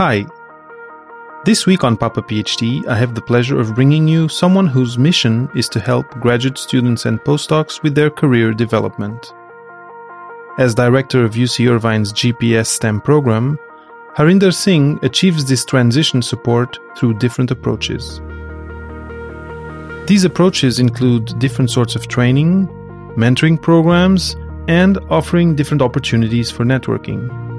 Hi. This week on Papa PhD, I have the pleasure of bringing you someone whose mission is to help graduate students and postdocs with their career development. As director of UC Irvine's GPS STEM program, Harinder Singh achieves this transition support through different approaches. These approaches include different sorts of training, mentoring programs, and offering different opportunities for networking.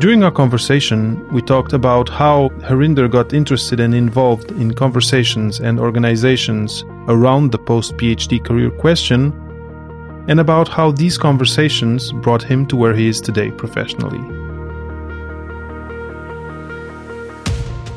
During our conversation, we talked about how Harinder got interested and involved in conversations and organizations around the post PhD career question, and about how these conversations brought him to where he is today professionally.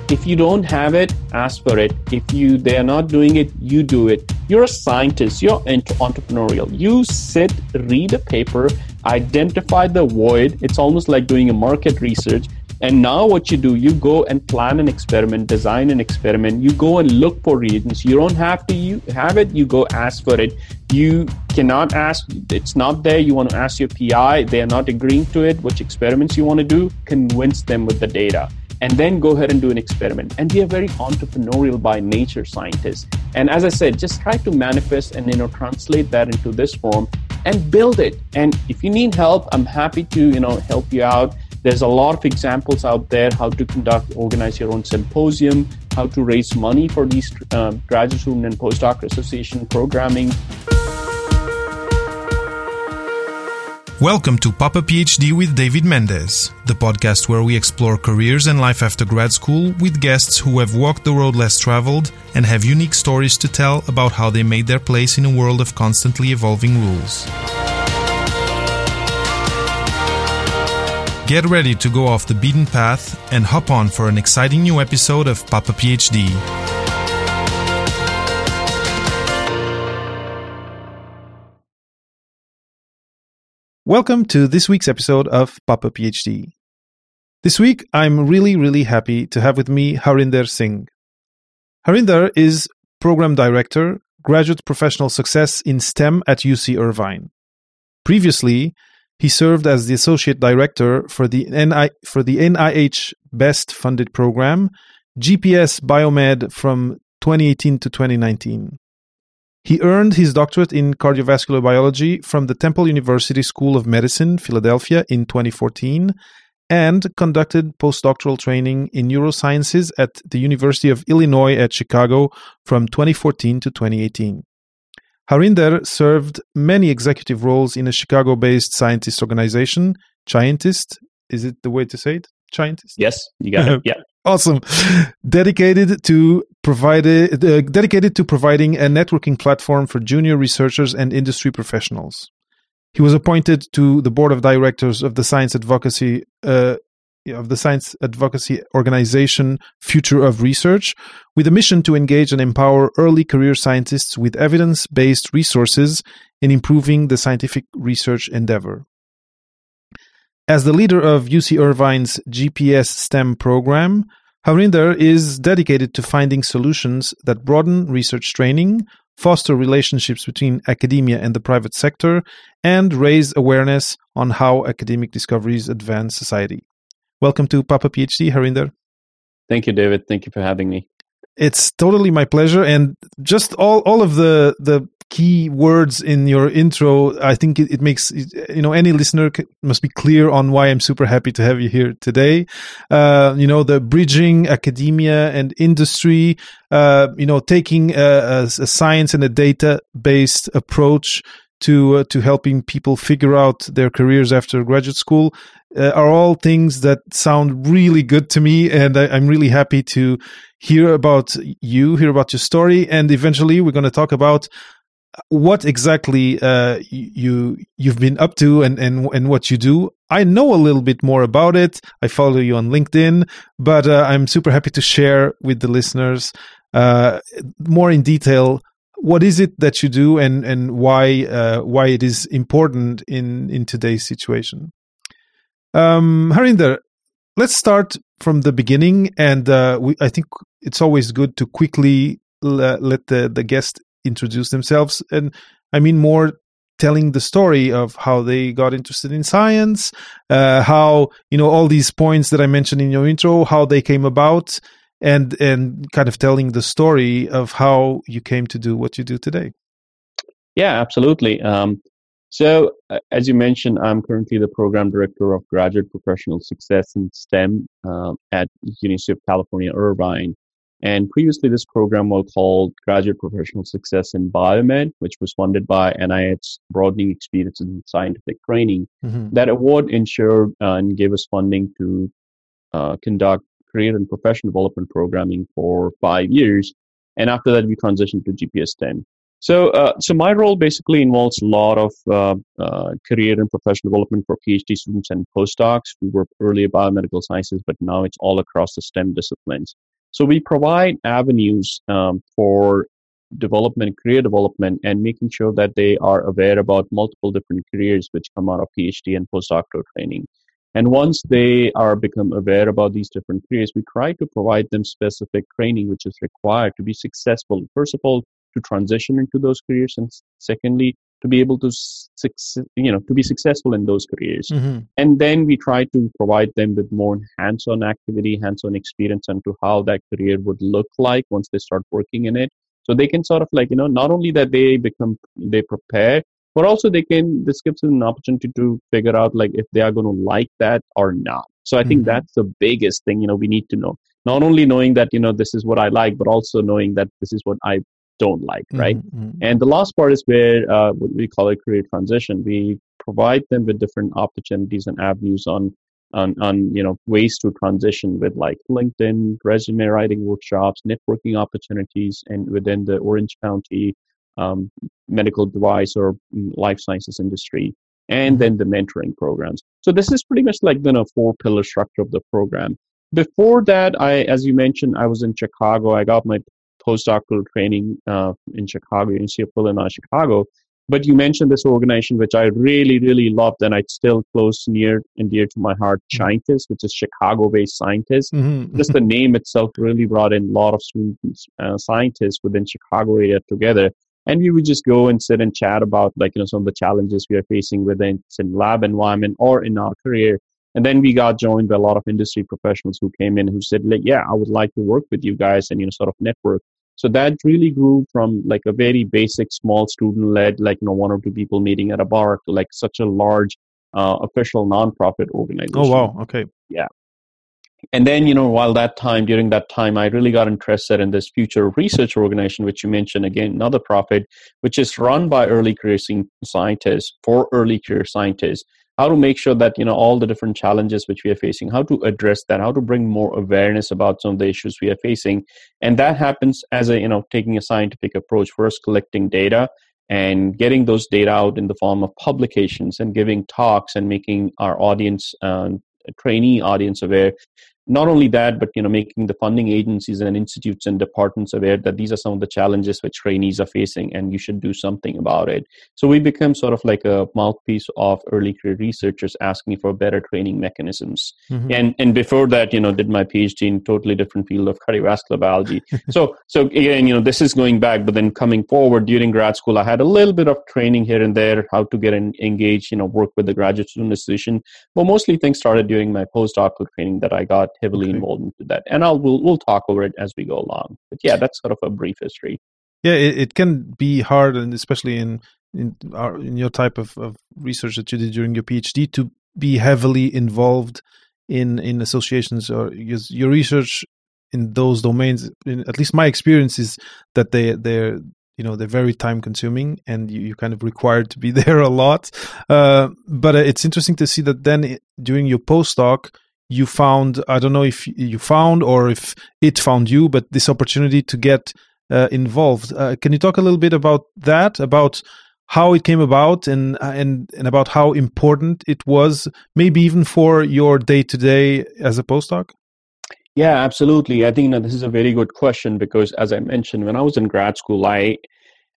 if you don't have it ask for it. If you they are not doing it you do it. You're a scientist. You're entrepreneurial. You sit read a paper identify the void. It's almost like doing a market research. And now what you do you go and plan an experiment design an experiment. You go and look for reagents you don't have to you have it you go ask for it. You cannot ask it's not there. You want to ask your pi they are not agreeing to it which experiments you want to do. Convince them with the data and then go ahead and do an experiment. And we are very entrepreneurial by nature scientists. And as I said, just try to manifest and you know translate that into this form and build it. And if you need help, I'm happy to you know help you out. There's a lot of examples out there how to conduct, organize your own symposium, how to raise money for these uh, graduate student and postdoc association programming. Welcome to Papa PhD with David Mendez, the podcast where we explore careers and life after grad school with guests who have walked the road less traveled and have unique stories to tell about how they made their place in a world of constantly evolving rules. Get ready to go off the beaten path and hop on for an exciting new episode of Papa PhD. Welcome to this week's episode of Papa PhD. This week, I'm really, really happy to have with me Harinder Singh. Harinder is Program Director, Graduate Professional Success in STEM at UC Irvine. Previously, he served as the Associate Director for the, NI, for the NIH Best Funded Program, GPS Biomed from 2018 to 2019. He earned his doctorate in cardiovascular biology from the Temple University School of Medicine, Philadelphia, in 2014, and conducted postdoctoral training in neurosciences at the University of Illinois at Chicago from 2014 to 2018. Harinder served many executive roles in a Chicago based scientist organization. Scientist, is it the way to say it? Scientist? Yes, you got it. Yeah. Awesome. Dedicated to provide uh, dedicated to providing a networking platform for junior researchers and industry professionals. He was appointed to the board of directors of the science advocacy uh, of the science advocacy organization Future of Research, with a mission to engage and empower early career scientists with evidence-based resources in improving the scientific research endeavor. As the leader of UC Irvine's GPS STEM program, Harinder is dedicated to finding solutions that broaden research training, foster relationships between academia and the private sector, and raise awareness on how academic discoveries advance society. Welcome to Papa PhD, Harinder. Thank you, David. Thank you for having me. It's totally my pleasure, and just all all of the the key words in your intro, I think it, it, makes you know any listener must be clear on why I'm super happy to have you here today. Uh, you know the bridging academia and industry. Uh, you know taking a, a, a science and a data based approach to uh, to helping people figure out their careers after graduate school uh, are all things that sound really good to me, and I, am really happy to hear about you, hear about your story, and eventually we're going to talk about what exactly uh, you you've been up to and, and and what you do. I know a little bit more about it. I follow you on LinkedIn, but uh, I'm super happy to share with the listeners uh, more in detail what is it that you do and and why uh, why it is important in in today's situation. Um, Harinder, let's start from the beginning, and uh, we, I think it's always good to quickly let the the guest introduce themselves, and I mean more telling the story of how they got interested in science, uh, how you know all these points that I mentioned in your intro, how they came about, and and kind of telling the story of how you came to do what you do today. Yeah, absolutely. Um, so, uh, as you mentioned, I'm currently the program director of graduate professional success in STEM uh, at University of California, Irvine. And previously, this program was called Graduate Professional Success in Biomed, which was funded by NIH Broadening Experience in Scientific Training. Mm-hmm. That award ensured uh, and gave us funding to uh, conduct career and professional development programming for five years. And after that, we transitioned to GPS STEM. So, uh, so my role basically involves a lot of uh, uh, career and professional development for PhD students and postdocs who were earlier biomedical sciences, but now it's all across the STEM disciplines. So we provide avenues um, for development, career development, and making sure that they are aware about multiple different careers which come out of PhD and postdoctoral training. And once they are become aware about these different careers, we try to provide them specific training which is required to be successful. First of all, to transition into those careers, and secondly, to be able to you know to be successful in those careers mm-hmm. and then we try to provide them with more hands-on activity hands-on experience into how that career would look like once they start working in it so they can sort of like you know not only that they become they prepare but also they can this gives them an opportunity to figure out like if they are going to like that or not so i think mm-hmm. that's the biggest thing you know we need to know not only knowing that you know this is what i like but also knowing that this is what i don't like, mm-hmm, right? Mm-hmm. And the last part is where uh, what we call a career transition. We provide them with different opportunities and avenues on on, on you know ways to transition with like LinkedIn, resume writing workshops, networking opportunities, and within the Orange County um, medical device or mm, life sciences industry, and mm-hmm. then the mentoring programs. So this is pretty much like then a four pillar structure of the program. Before that, I, as you mentioned, I was in Chicago. I got my postdoctoral training uh, in Chicago, University of Illinois, Chicago. But you mentioned this organization, which I really, really loved, and it's still close, near and dear to my heart, Scientist, which is Chicago-based scientists. Mm-hmm. Just the name itself really brought in a lot of students, uh, scientists within Chicago area together. And we would just go and sit and chat about, like, you know, some of the challenges we are facing within in lab environment or in our career. And then we got joined by a lot of industry professionals who came in who said, like, yeah, I would like to work with you guys and, you know, sort of network. So that really grew from like a very basic, small student led, like, you know, one or two people meeting at a bar to like such a large uh, official nonprofit organization. Oh, wow. Okay. Yeah. And then, you know, while that time, during that time, I really got interested in this future research organization, which you mentioned again, another profit, which is run by early career scientists for early career scientists how to make sure that you know all the different challenges which we are facing how to address that how to bring more awareness about some of the issues we are facing. And that happens as a you know taking a scientific approach first collecting data and getting those data out in the form of publications and giving talks and making our audience uh, trainee audience aware not only that, but you know, making the funding agencies and institutes and departments aware that these are some of the challenges which trainees are facing, and you should do something about it. So we become sort of like a mouthpiece of early career researchers asking for better training mechanisms. Mm-hmm. And and before that, you know, did my PhD in totally different field of cardiovascular biology. so so again, you know, this is going back, but then coming forward during grad school, I had a little bit of training here and there, how to get engaged, you know, work with the graduate student association. But mostly things started during my postdoctoral training that I got heavily okay. involved into that. And I'll we'll we'll talk over it as we go along. But yeah, that's sort of a brief history. Yeah, it, it can be hard, and especially in in, our, in your type of, of research that you did during your PhD, to be heavily involved in in associations or your research in those domains. In, at least my experience is that they they're you know they're very time consuming and you, you kind of required to be there a lot uh, but uh, it's interesting to see that then during your postdoc you found i don't know if you found or if it found you but this opportunity to get uh, involved. Uh, can you talk a little bit about that about how it came about and uh, and and about how important it was maybe even for your day to day as a postdoc? Yeah absolutely. I think that this is a very good question because as i mentioned when i was in grad school i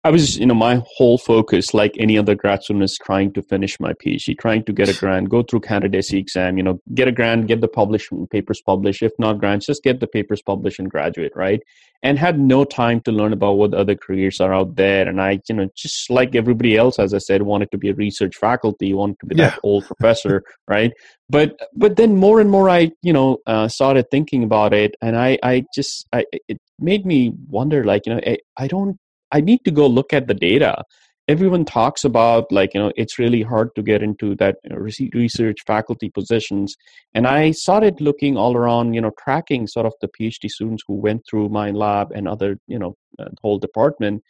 I was, you know, my whole focus, like any other grad student, is trying to finish my PhD, trying to get a grant, go through candidacy exam, you know, get a grant, get the published papers published. If not grants, just get the papers published and graduate, right? And had no time to learn about what other careers are out there. And I, you know, just like everybody else, as I said, wanted to be a research faculty, wanted to be yeah. that old professor, right? But but then more and more, I, you know, uh, started thinking about it, and I, I just, I, it made me wonder, like, you know, I, I don't I need to go look at the data. Everyone talks about like you know it's really hard to get into that research faculty positions, and I started looking all around, you know, tracking sort of the PhD students who went through my lab and other, you know, uh, whole department,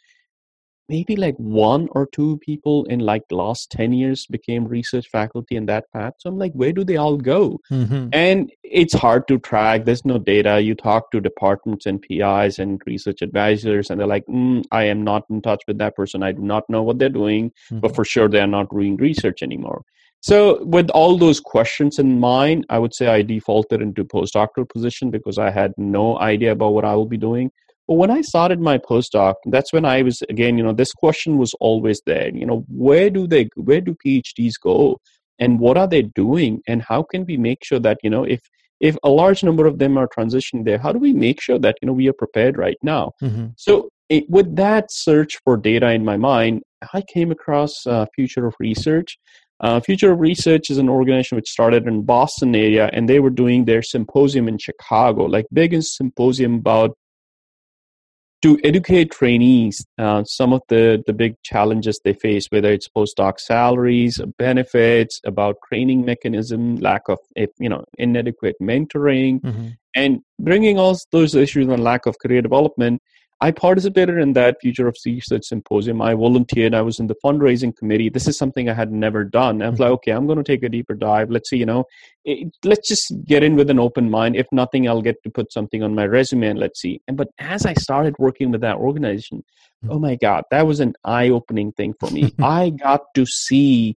maybe like one or two people in like last 10 years became research faculty in that path. So i'm like where do they all go? Mm-hmm. and it's hard to track. There's no data. You talk to departments and pis and research advisors and they're like mm, i am not in touch with that person. I do not know what they're doing mm-hmm. but for sure they're not doing research anymore. So with all those questions in mind i would say i defaulted into postdoctoral position because i had no idea about what i will be doing but when I started my postdoc, that's when I was again, you know, this question was always there. You know, where do they, where do PhDs go, and what are they doing, and how can we make sure that you know, if if a large number of them are transitioning there, how do we make sure that you know we are prepared right now? Mm-hmm. So it, with that search for data in my mind, I came across uh, Future of Research. Uh, Future of Research is an organization which started in Boston area, and they were doing their symposium in Chicago, like big symposium about to educate trainees uh, some of the, the big challenges they face, whether it's postdoc salaries, benefits, about training mechanism, lack of you know inadequate mentoring, mm-hmm. and bringing all those issues on lack of career development I participated in that Future of Research Symposium. I volunteered. I was in the fundraising committee. This is something I had never done. I was like, mm-hmm. okay, I'm going to take a deeper dive. Let's see, you know, it, let's just get in with an open mind. If nothing, I'll get to put something on my resume and let's see. And but as I started working with that organization, mm-hmm. oh my God, that was an eye-opening thing for me. I got to see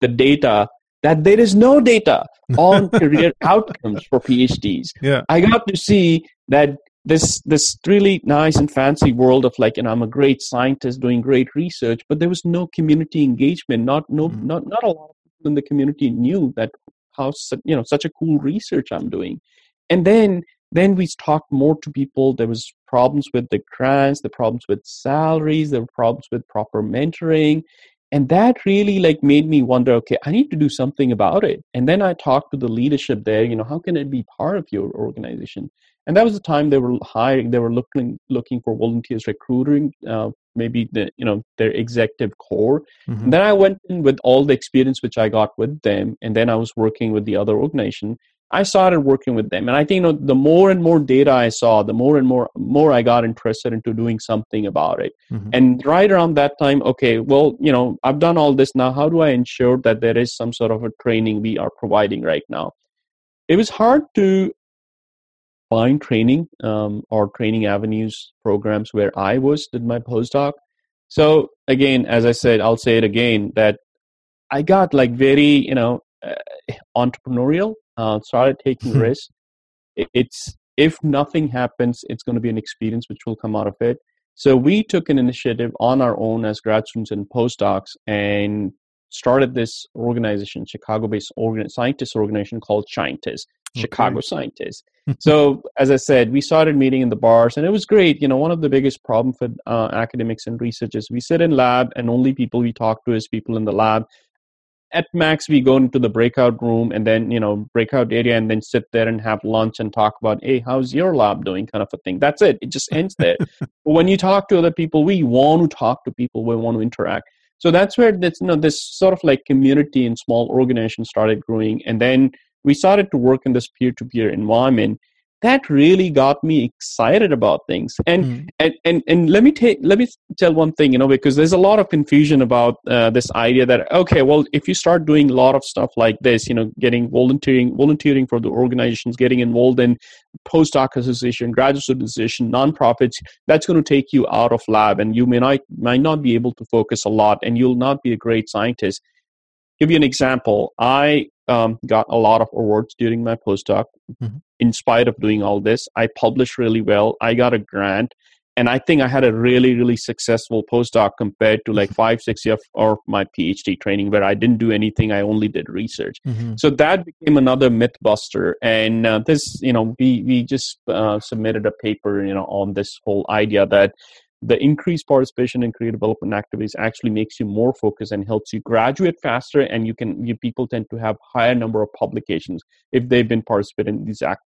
the data that there is no data on career outcomes for PhDs. Yeah. I got to see that this this really nice and fancy world of like and i'm a great scientist doing great research but there was no community engagement not no mm-hmm. not not a lot of people in the community knew that how you know such a cool research i'm doing. And then then we talked more to people. There was problems with the grants the problems with salaries there were problems with proper mentoring. And that really like made me wonder okay i need to do something about it. And then i talked to the leadership there you know how can it be part of your organization and that was the time they were hiring they were looking looking for volunteers recruiting uh, maybe the you know their executive core. Mm-hmm. then i went in with all the experience which i got with them and then i was working with the other organization. I started working with them and i think you know the more and more data i saw the more and more more i got interested into doing something about it. Mm-hmm. and right around that time okay well you know i've done all this. Now how do i ensure that there is some sort of a training we are providing right now? It was hard to find training um, or training avenues programs where I was did my postdoc. So again, as I said, I'll say it again that I got like very you know uh, entrepreneurial. Uh, started taking hmm. risks. It's if nothing happens, it's going to be an experience which will come out of it. So we took an initiative on our own as grad students and postdocs and started this organization, Chicago-based organ- scientist organization called Scientists, Chicago Scientists. so as I said, we started meeting in the bars, and it was great. You know, one of the biggest problems for uh, academics and researchers, we sit in lab, and only people we talk to is people in the lab. At max, we go into the breakout room and then you know breakout area, and then sit there and have lunch and talk about, hey, how's your lab doing, kind of a thing. That's it. It just ends there. but when you talk to other people, we want to talk to people. We want to interact. So that's where this you know this sort of like community and small organization started growing, and then we started to work in this peer-to-peer environment that really got me excited about things. And mm. and, and and let me take let me tell one thing you know because there's a lot of confusion about uh, this idea that okay well if you start doing a lot of stuff like this you know getting volunteering volunteering for the organizations getting involved in postdoc association graduate student association nonprofits that's going to take you out of lab and you may not might not be able to focus a lot and you'll not be a great scientist. Give you an example. I um, got a lot of awards during my postdoc. Mm-hmm. In spite of doing all this, I published really well. I got a grant, and i think i had a really really successful postdoc compared to like five six years of my phd training where i didn't do anything i only did research mm-hmm. so that became another myth buster and uh, this you know we we just uh, submitted a paper you know on this whole idea that the increased participation in career development activities actually makes you more focused and helps you graduate faster and you can you, people tend to have higher number of publications if they've been participating in these act,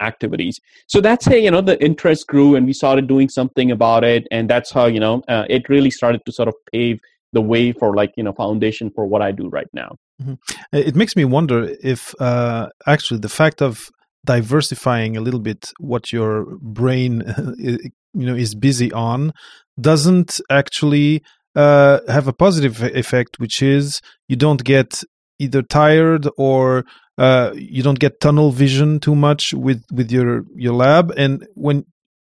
activities so that's how you know the interest grew and we started doing something about it and that's how you know uh, it really started to sort of pave the way for like you know foundation for what i do right now mm-hmm. it makes me wonder if uh, actually the fact of diversifying a little bit what your brain you know is busy on doesn't actually uh, have a positive effect which is you don't get either tired or uh, you don't get tunnel vision too much with with your your lab. And when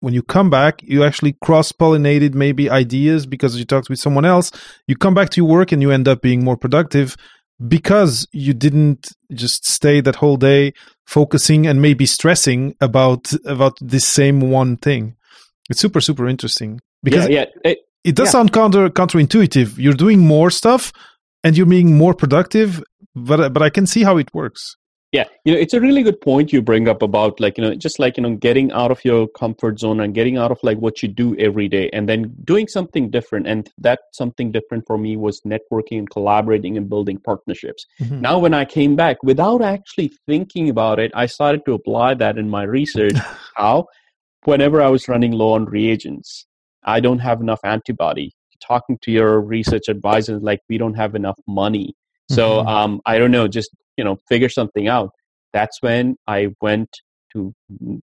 when you come back you actually cross pollinated maybe ideas because you talked with someone else. You come back to your work and you end up being more productive because you didn't just stay that whole day focusing and maybe stressing about about this same one thing it's super super interesting because yeah, yeah. It, it does yeah. sound counter counterintuitive you're doing more stuff and you're being more productive but but i can see how it works yeah, you know, it's a really good point you bring up about like, you know, just like, you know, getting out of your comfort zone and getting out of like what you do every day and then doing something different. And that something different for me was networking and collaborating and building partnerships. Mm-hmm. Now, when I came back without actually thinking about it, I started to apply that in my research. How? Whenever I was running low on reagents, I don't have enough antibody. Talking to your research advisors, like, we don't have enough money. So mm-hmm. um, I don't know, just you know figure something out. That's when i went to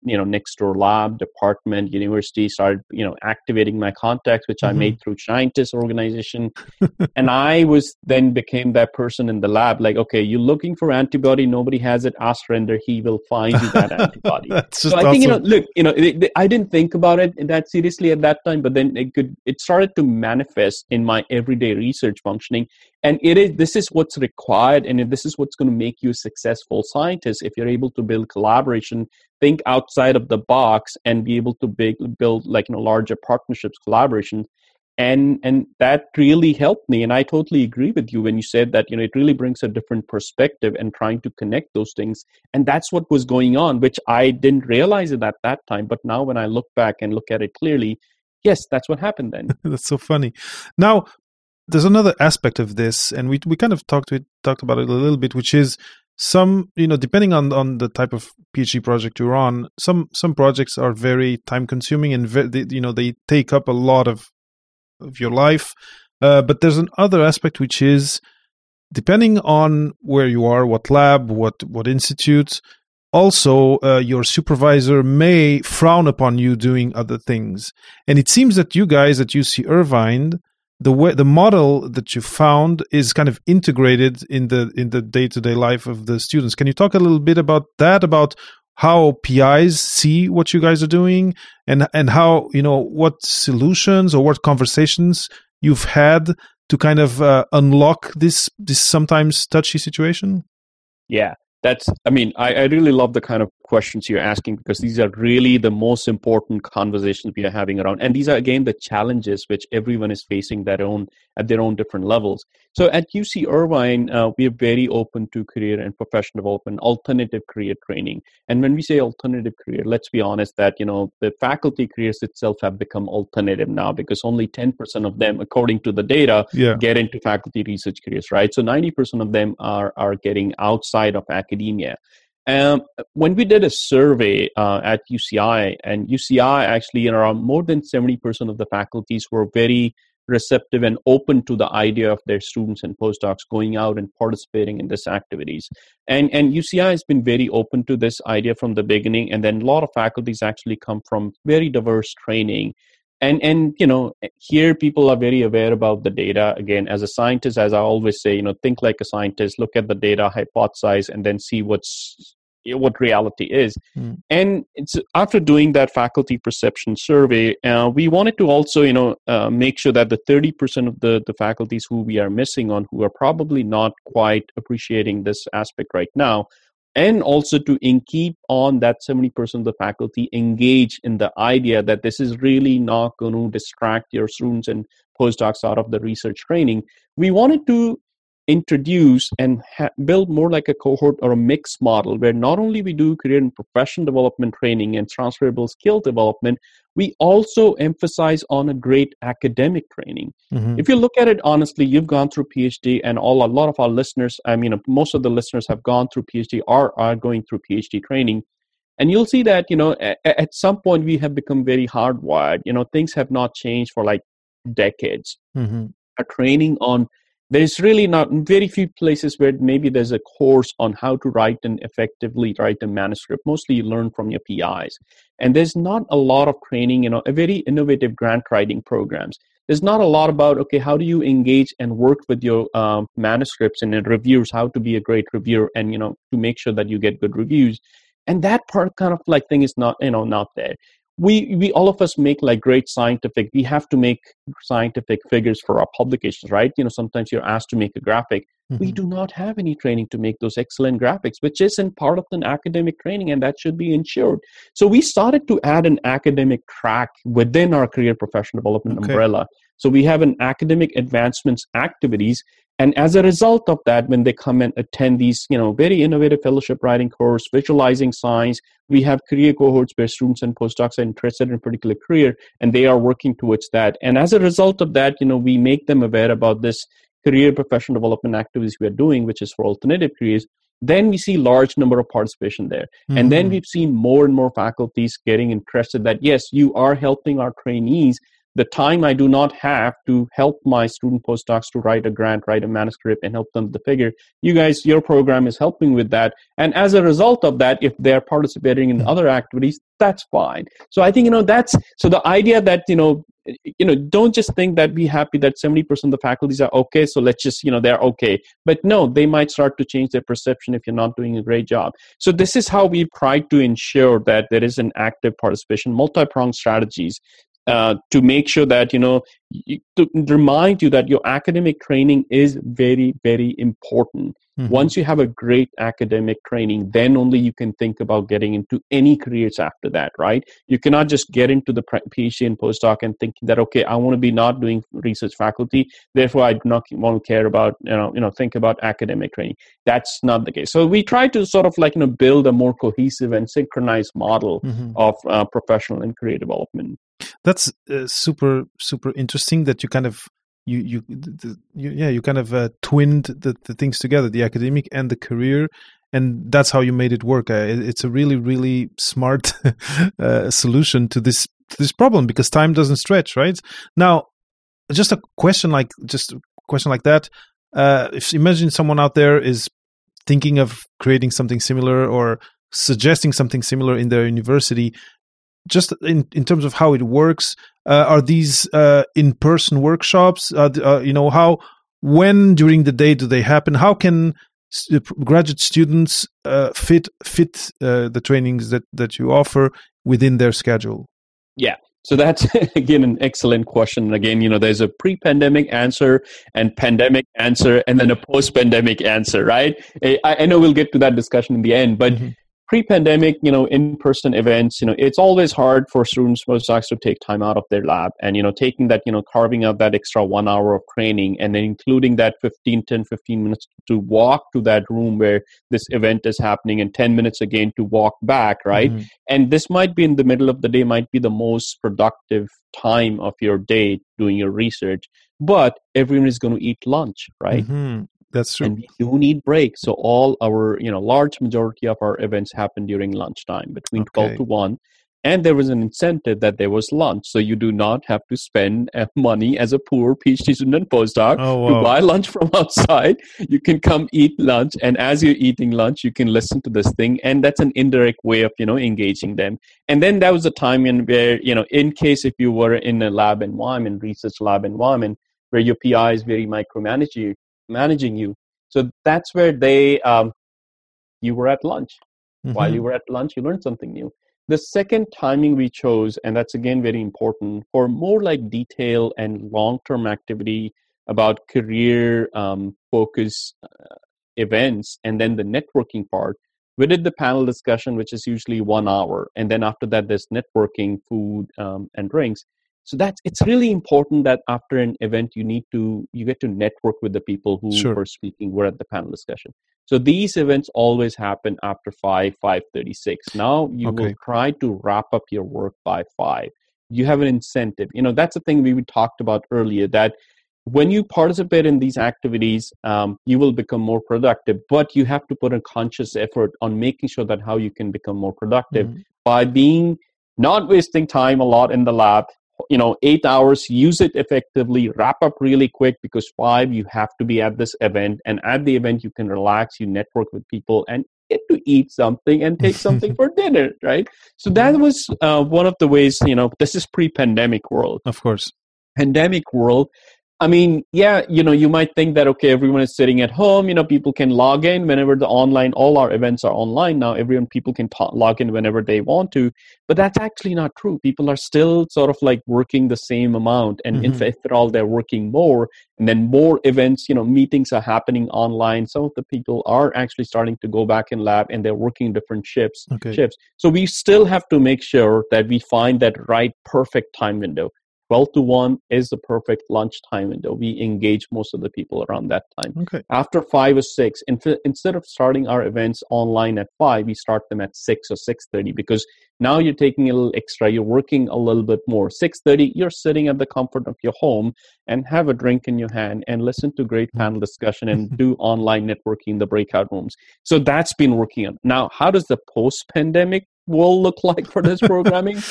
you know next door lab department university started you know activating my contacts which mm-hmm. i made through scientist organization. And i was then became that person in the lab like okay you're looking for antibody. Nobody has it. Ask render. He will find you that antibody. So i awesome. think you know look you know it, it, i didn't think about it that seriously at that time but then it could it started to manifest in my everyday research functioning and it is this is what's required and this is what's going to make you a successful scientist if you're able to build collaboration think outside of the box and be able to big, build like you know larger partnerships collaboration. And and that really helped me and i totally agree with you when you said that you know it really brings a different perspective and trying to connect those things. And that's what was going on which i didn't realize it at that time but now when i look back and look at it clearly yes that's what happened then. That's so funny. Now there's another aspect of this and we we kind of talked it, talked about it a little bit which is some you know depending on on the type of phd project you're on some some projects are very time consuming and ve- they, you know they take up a lot of of your life. Uh, but there's another aspect which is depending on where you are what lab what what institute also uh, your supervisor may frown upon you doing other things. And it seems that you guys at uc irvine the way the model that you found is kind of integrated in the in the day-to-day life of the students. Can you talk a little bit about that about how pis see what you guys are doing and and how you know what solutions or what conversations you've had to kind of uh, unlock this this sometimes touchy situation? Yeah that's i mean I, I really love the kind of questions you're asking because these are really the most important conversations we are having around. And these are again the challenges which everyone is facing their own at their own different levels. So at uc irvine uh, we are very open to career and professional development alternative career training. And when we say alternative career let's be honest that you know the faculty careers itself have become alternative now because only 10% of them according to the data yeah. get into faculty research careers right? So 90% of them are are getting outside of academia um, when we did a survey uh, at UCI, and UCI actually, around more than 70% of the faculties were very receptive and open to the idea of their students and postdocs going out and participating in these activities. And, and UCI has been very open to this idea from the beginning, and then a lot of faculties actually come from very diverse training. And, and you know here people are very aware about the data again as a scientist as i always say you know think like a scientist look at the data hypothesize and then see what's what reality is. Mm. And it's after doing that faculty perception survey, uh, we wanted to also, you know, uh, make sure that the 30% of the, the faculties who we are missing on, who are probably not quite appreciating this aspect right now, and also to keep on that 70% of the faculty engage in the idea that this is really not going to distract your students and postdocs out of the research training. We wanted to introduce and ha- build more like a cohort or a mixed model where not only we do career and profession development training and transferable skill development we also emphasize on a great academic training mm-hmm. if you look at it honestly you've gone through phd and all a lot of our listeners i mean most of the listeners have gone through phd or are going through phd training and you'll see that you know at, at some point we have become very hardwired you know things have not changed for like decades mm-hmm. our training on there's really not very few places where maybe there's a course on how to write and effectively write a manuscript. Mostly you learn from your pis and there's not a lot of training you know a very innovative grant writing programs. There's not a lot about okay how do you engage and work with your um, manuscripts and reviewers how to be a great reviewer and you know to make sure that you get good reviews. And that part kind of like thing is not you know not there we we all of us make like great scientific we have to make scientific figures for our publications right you know sometimes you're asked to make a graphic mm-hmm. we do not have any training to make those excellent graphics which isn't part of an academic training and that should be ensured so we started to add an academic track within our career professional development okay. umbrella so we have an academic advancements activities and as a result of that when they come and attend these you know very innovative fellowship writing course visualizing science we have career cohorts where students and postdocs are interested in a particular career and they are working towards that and as a result of that you know we make them aware about this career professional development activities we are doing which is for alternative careers then we see large number of participation there mm-hmm. and then mm-hmm. we've seen more and more faculties getting interested that yes you are helping our trainees the time I do not have to help my student postdocs to write a grant, write a manuscript, and help them to figure. You guys, your program is helping with that. And as a result of that, if they're participating in hmm. other activities, that's fine. So I think, you know, that's so the idea that, you know, you know don't just think that be happy that 70% of the faculties are okay so let's just you know they're okay but no they might start to change their perception if you're not doing a great job so this is how we try to ensure that there is an active participation multi-pronged strategies uh, to make sure that you know to remind you that your academic training is very very important. Mm-hmm. once you have a great academic training then only you can think about getting into any careers after that right? You cannot just get into the phd and postdoc and thinking that okay i want to be not doing research faculty therefore i do not want to care about you know you know think about academic training. That's not the case. So we try to sort of like you know build a more cohesive and synchronized model mm-hmm. of uh, professional and career development that's uh, super super interesting that you kind of you you, the, you yeah you kind of uh, twinned the, the things together the academic and the career and that's how you made it work. Uh, it, it's a really really smart uh, solution to this to this problem because time doesn't stretch right? Now just a question like just a question like that uh, if imagine someone out there is thinking of creating something similar or suggesting something similar in their university just in, in terms of how it works, uh, are these uh, in-person workshops? Uh, uh you know, how when during the day do they happen? How can graduate students uh, fit fit uh, the trainings that that you offer within their schedule? Yeah. So that's again an excellent question. Again, you know, there's a pre-pandemic answer and pandemic answer, and then a post-pandemic answer, right? I, I know we'll get to that discussion in the end, but mm-hmm pre-pandemic you know in-person events you know it's always hard for students postdocs to take time out of their lab and you know taking that you know carving out that extra one hour of training and then including that 15 10 15 minutes to walk to that room where this event is happening and 10 minutes again to walk back right mm-hmm. and this might be in the middle of the day might be the most productive time of your day doing your research but everyone is going to eat lunch right mm-hmm. That's true. And we do need breaks. So all our, you know, large majority of our events happen during lunchtime between okay. 12 to 1. And there was an incentive that there was lunch. So you do not have to spend money as a poor PhD student and postdoc oh, to buy lunch from outside. You can come eat lunch. And as you're eating lunch, you can listen to this thing. And that's an indirect way of, you know, engaging them. And then that was a time in where, you know, in case if you were in a lab environment, research lab environment, where your PI is very micromanaging managing you. So that's where they, um, you were at lunch. Mm-hmm. While you were at lunch, you learned something new. The second timing we chose, and that's again very important, for more like detail and long term activity about career um, focus uh, events and then the networking part, we did the panel discussion which is usually one hour and then after that there's networking food um, and drinks so that's it's really important that after an event you need to you get to network with the people who sure. were speaking were at the panel discussion so these events always happen after 5 536 now you okay. will try to wrap up your work by 5 you have an incentive you know that's the thing we talked about earlier that when you participate in these activities um, you will become more productive but you have to put a conscious effort on making sure that how you can become more productive mm-hmm. by being not wasting time a lot in the lab you know eight hours use it effectively wrap up really quick because five you have to be at this event and at the event you can relax you network with people and get to eat something and take something for dinner right? So that was uh, one of the ways you know this is pre-pandemic world. Of course. Pandemic world I mean, yeah, you know, you might think that okay, everyone is sitting at home. You know, people can log in whenever the online. All our events are online now. Everyone, people can log in whenever they want to. But that's actually not true. People are still sort of like working the same amount, and mm-hmm. if at all, they're working more. And then more events, you know, meetings are happening online. Some of the people are actually starting to go back in lab, and they're working different shifts. Okay. Shifts. So we still have to make sure that we find that right, perfect time window 12 to 1 is the perfect lunch time window. We engage most of the people around that time. Okay. After 5 or 6, instead of starting our events online at 5, we start them at 6 or 6.30 because now you're taking a little extra, you're working a little bit more. 6.30, you're sitting at the comfort of your home and have a drink in your hand and listen to great mm. panel discussion and do online networking in the breakout rooms. So that's been working on. Now, how does the post-pandemic will look like for this programming?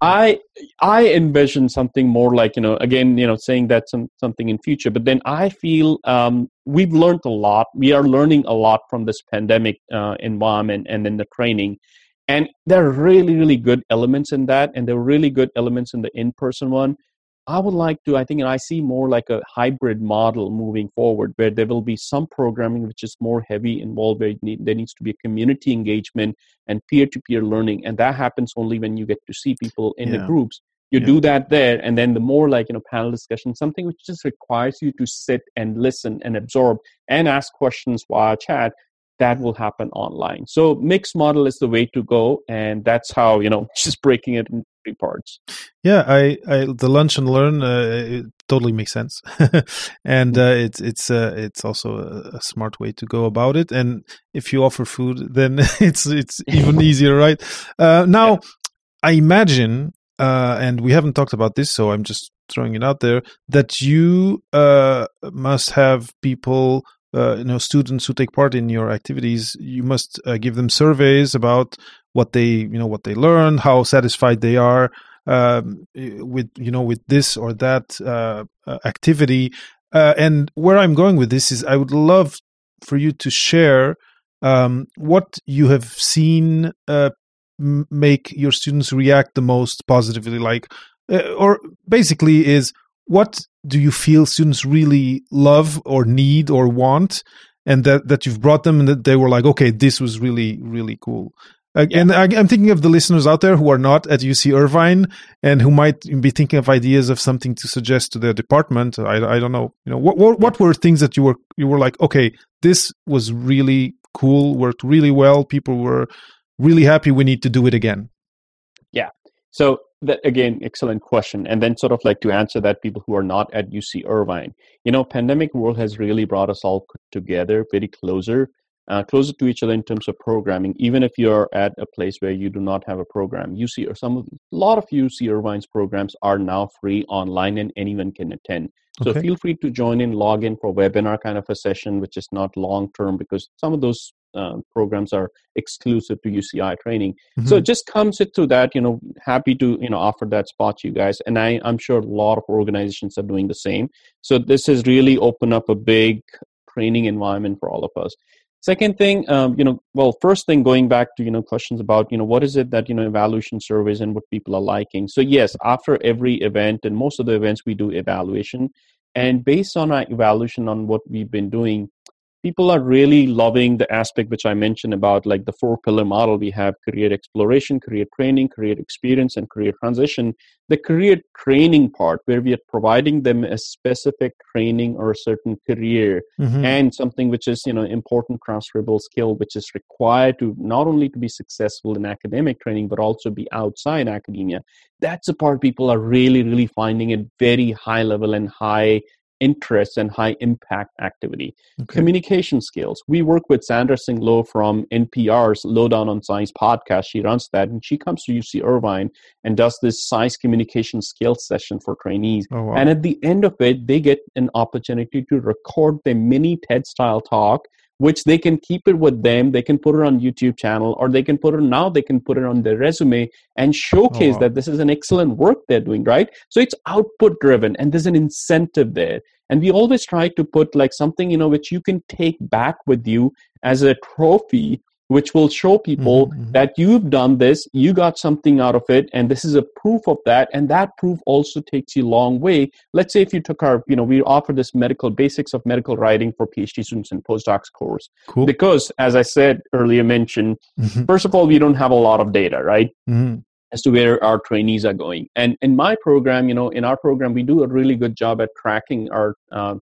I I envision something more like you know again you know saying that some something in future, but then I feel um, we've learned a lot. We are learning a lot from this pandemic uh, environment and then the training, and there are really really good elements in that, and there are really good elements in the in person one. I would like to, I think, and I see more like a hybrid model moving forward where there will be some programming which is more heavy involved, where need, there needs to be a community engagement and peer to peer learning. And that happens only when you get to see people in yeah. the groups. You yeah. do that there, and then the more like, you know, panel discussion, something which just requires you to sit and listen and absorb and ask questions via chat that will happen online. So mixed model is the way to go, and that's how you know just breaking it in three parts. Yeah, I, I the lunch and learn uh, it totally makes sense, and uh, it's it's uh, it's also a, a, smart way to go about it. And if you offer food, then it's it's even easier, right? Uh, now, yeah. I imagine, uh, and we haven't talked about this, so I'm just throwing it out there that you uh, must have people uh, you know students who take part in your activities you must uh, give them surveys about what they you know what they learn how satisfied they are um, with you know with this or that uh, uh activity. Uh, and where i'm going with this is i would love for you to share um, what you have seen uh, make your students react the most positively like or basically is what do you feel students really love or need or want? And that that you've brought them and that they were like okay this was really really cool. Uh, yeah. and I, am thinking of the listeners out there who are not at uc irvine and who might be thinking of ideas of something to suggest to their department. I, I don't know. You know what, what, what were things that you were you were like okay this was really cool worked really well. People were really happy. We need to do it again. Yeah. So that again excellent question. And then sort of like to answer that people who are not at uc irvine. You know pandemic world has really brought us all together very closer uh, closer to each other in terms of programming even if you're at a place where you do not have a program. Uc or some of a lot of uc irvine's programs are now free online and anyone can attend. So okay. feel free to join in log in for webinar kind of a session which is not long term because some of those uh, programs are exclusive to UCI training. Mm-hmm. So it just comes to that, you know, happy to, you know, offer that spot to you guys. And I, I'm sure a lot of organizations are doing the same. So this has really opened up a big training environment for all of us. Second thing, um, you know, well, first thing going back to, you know, questions about, you know, what is it that, you know, evaluation surveys and what people are liking. So yes, after every event and most of the events we do evaluation and based on our evaluation on what we've been doing, people are really loving the aspect which I mentioned about like the four pillar model. We have career exploration, career training, career experience, and career transition. The career training part, where we are providing them a specific training or a certain career Mhm. and something which is you know important transferable skill which is required to not only to be successful in academic training but also be outside academia that's the part people are really really finding it very high level and high interest and high impact activity Okay. communication skills we work with Sandra Tsing Loh from npr's Loh Down on Science podcast she runs that and she comes to uc irvine and does this science communication skills session for trainees Oh, wow. and at the end of it, they get an opportunity to record their mini TED style talk, which they can keep it with them. They can put it on YouTube channel, or they can put it now. They can put it on their resume and showcase oh, wow. that this is an excellent work they're doing. Right. So it's output driven, and there's an incentive there. And we always try to put like something you know which you can take back with you as a trophy which will show people Mhm, mhm. that you've done this, you got something out of it, and this is a proof of that. And that proof also takes you a long way. Let's say if you took our, you know, we offer this medical basics of medical writing for PhD students and postdocs course. cool. Because, as I said earlier, mentioned, Mhm, first of all, we don't have a lot of data, right? mhm. as to where our trainees are going. And in my program, you know, in our program, we do a really good job at tracking our uh,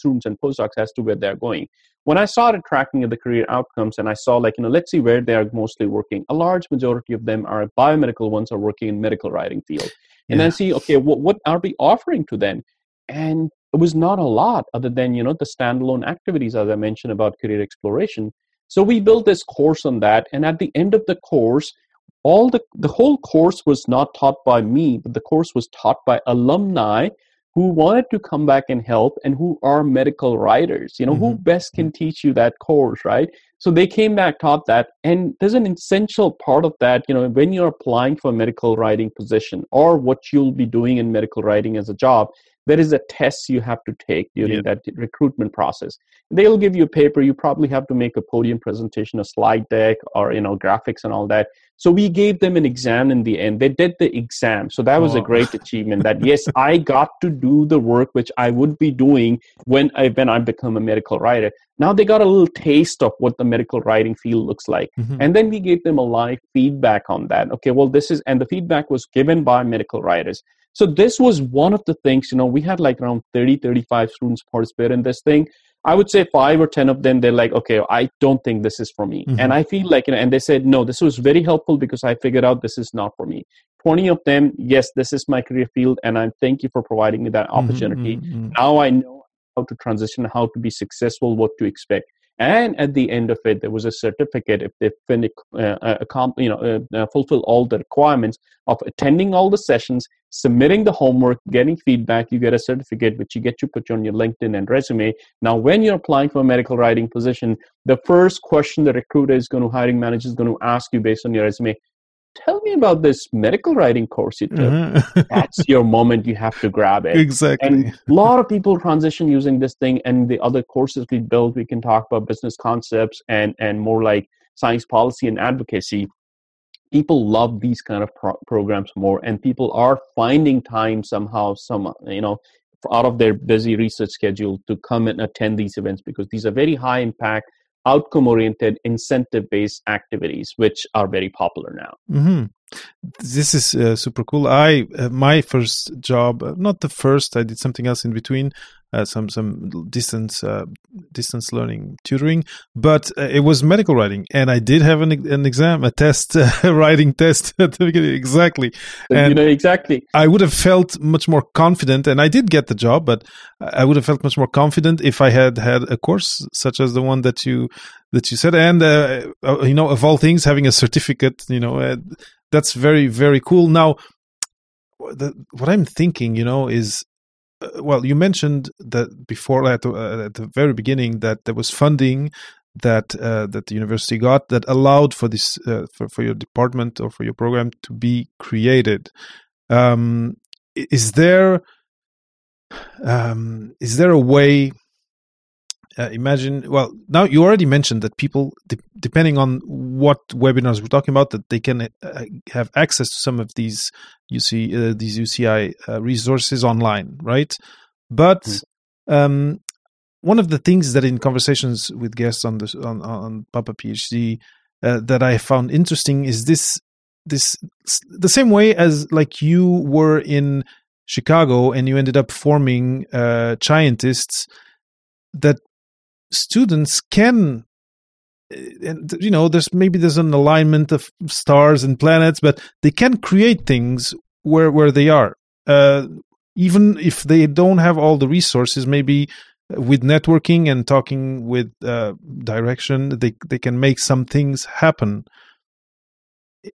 students and postdocs as to where they're going. When I started tracking the career outcomes and I saw, like, you know, let's see where they are mostly working, a large majority of them are biomedical ones are working in medical writing field. And Yeah. then see, okay, what, what are we offering to them? And it was not a lot other than, you know, the standalone activities, as I mentioned about career exploration. So we built this course on that. And at the end of the course, all the the whole course was not taught by me but the course was taught by alumni who wanted to come back and help and who are medical writers you know who Mhm. best can teach you that course right so they came back taught that and there's an essential part of that you know when you're applying for a medical writing position or what you'll be doing in medical writing as a job there is a test you have to take during Yeah. that recruitment process. They'll give you a paper. You probably have to make a podium presentation a slide deck or you know graphics and all that. So we gave them an exam in the end. They did the exam. So that was a Oh. great achievement that yes i got to do the work which i would be doing when i when i become a medical writer now they got a little taste of what the medical writing field looks like. Mhm. and then we gave them a live feedback on that. Okay well this is and the feedback was given by medical writers. So this was one of the things you know we had like around 30 35 students participate in this thing. I would say five or ten of them they're like okay i don't think this is for me. Mhm. and i feel like you know and they said no this was very helpful because i figured out this is not for me. 20 of them yes this is my career field and i thank you for providing me that Mhm, opportunity. Mhm, mhm. now I know how to transition, how to be successful, what to expect. And at the end of it, there was a certificate if they finish, uh, uh, you know, uh, uh, fulfill all the requirements of attending all the sessions, submitting the homework, getting feedback. You get a certificate which you get to put on your LinkedIn and resume. Now, when you're applying for a medical writing position, the first question the recruiter is going to, hiring manager is going to ask you based on your resume. Tell me about this medical writing course you took. Mhm. That's your moment. You have to grab it exactly. and a lot of people transition using this thing and the other courses we build we can talk about business concepts and and more like science policy and advocacy people love these kind of pro- programs more and people are finding time somehow some you know out of their busy research schedule to come and attend these events because these are very high impact outcome oriented incentive based activities which are very popular now hmm This is uh, super cool. I uh, my first job, uh, not the first. I did something else in between, some some distance uh, distance learning tutoring, but uh, it was medical writing, and I did have an an exam, a test, uh, writing test at the beginning. Exactly, So, you know exactly I would have felt much more confident, and I did get the job, but I would have felt much more confident if I had had a course such as the one that you that you said, and uh, uh, you know, of all things, having a certificate, you know, uh, that's very very cool. Now, the, what I'm thinking, you know, is. Uh, well, you mentioned that before at the, uh, at the very beginning that there was funding that uh, that the university got that allowed for this uh, for, for your department or for your program to be created. Um, is there um, is there a way? Uh, imagine. Well, now you already mentioned that people, de- depending on what webinars we're talking about, that they can uh, have access to some of these UC uh, these UCI uh, resources online, right? But Mm. um, one of the things that in conversations with guests on this on on Papa PhD uh, that I found interesting is this this the same way as like you were in Chicago and you ended up forming uh, Chientists that students can and you know there's maybe there's an alignment of stars and planets but they can create things where where they are. Uh, even if they don't have all the resources maybe with networking and talking with uh, direction they they can make some things happen.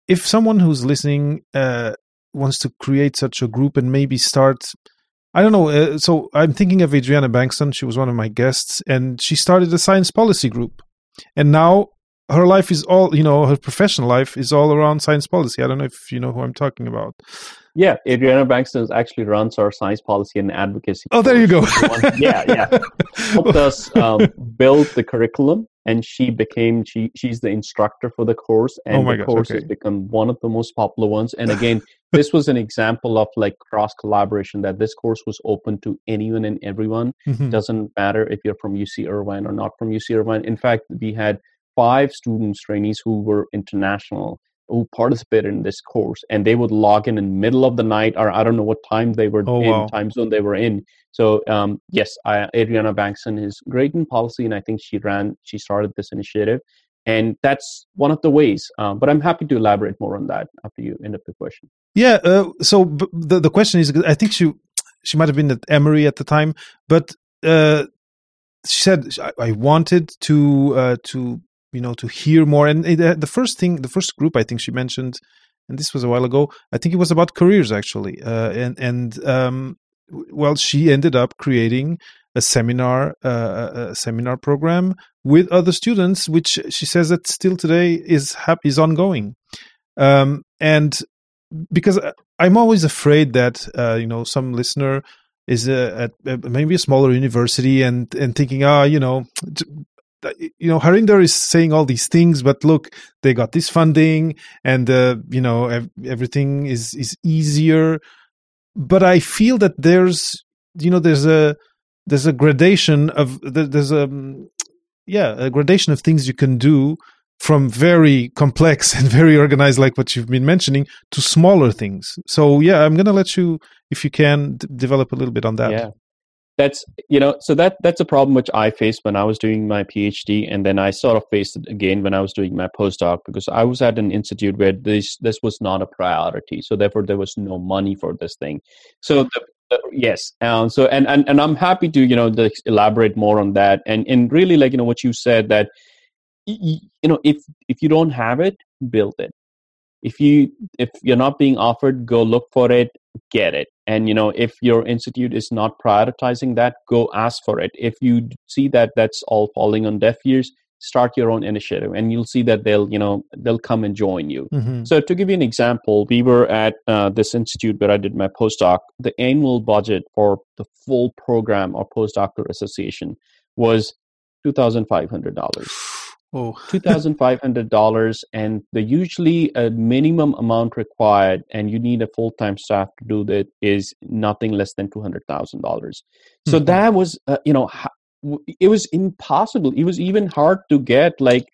If someone who's listening uh, wants to create such a group and maybe start I don't know. Uh, so I'm thinking of Adriana Bankston. She was one of my guests, and she started a science policy group. And now her life is all you know her professional life is all around science policy. I don't know if you know who i'm talking about. Yeah adriana bankston actually runs our science policy and advocacy oh there you go. Yeah yeah. Helped us um, build the curriculum and she became she she's the instructor for the course and oh the gosh, course okay. has become one of the most popular ones and again this was an example of like cross collaboration that this course was open to anyone and everyone mm-hmm. doesn't matter if you're from uc irvine or not from uc irvine in fact we had five students trainees who were international who participated in this course and they would log in in the middle of the night or i don't know what time they were oh, in wow. time zone they were in so um, yes I, adriana bankston is great in policy and i think she ran she started this initiative and that's one of the ways um, but i'm happy to elaborate more on that after you end up the question yeah uh, so b- the, the question is i think she she might have been at emory at the time but uh, she said I, I wanted to uh, to you know to hear more. And uh, the first thing the first group i think she mentioned and this was a while ago i think it was about careers actually. Uh, and and um, well she ended up creating a seminar uh, a seminar program with other students which she says that still today is hap- is ongoing. Um, and because uh, i'm always afraid that uh, you know some listener is at maybe a smaller university and and thinking ah you know you know harinder is saying all these things but look they got this funding and uh, you know ev- everything is is easier. But i feel that there's you know there's a there's a gradation of there's a yeah a gradation of things you can do from very complex and very organized like what you've been mentioning to smaller things. So yeah i'm gonna let you if you can d- develop a little bit on that. Yeah that's you know so that that's a problem which i faced when i was doing my phd and then i sort of faced it again when i was doing my postdoc because i was at an institute where this this was not a priority so therefore there was no money for this thing. So the, yes um, so and, and and i'm happy to you know elaborate more on that and and really like you know what you said that you know if if you don't have it build it. If you if you're not being offered go look for it get it. And you know if your institute is not prioritizing that go ask for it. If you see that that's all falling on deaf ears start your own initiative and you'll see that they'll you know they'll come and join you. Mm-hmm. so to give you an example we were at uh, this institute where i did my postdoc. The annual budget for the full program or postdoctoral association was $2500 Oh. $2,500 and the usually a minimum amount required and you need a full-time staff to do that is nothing less than $200,000. So mm-hmm. that was, uh, you know, it was impossible. It was even hard to get like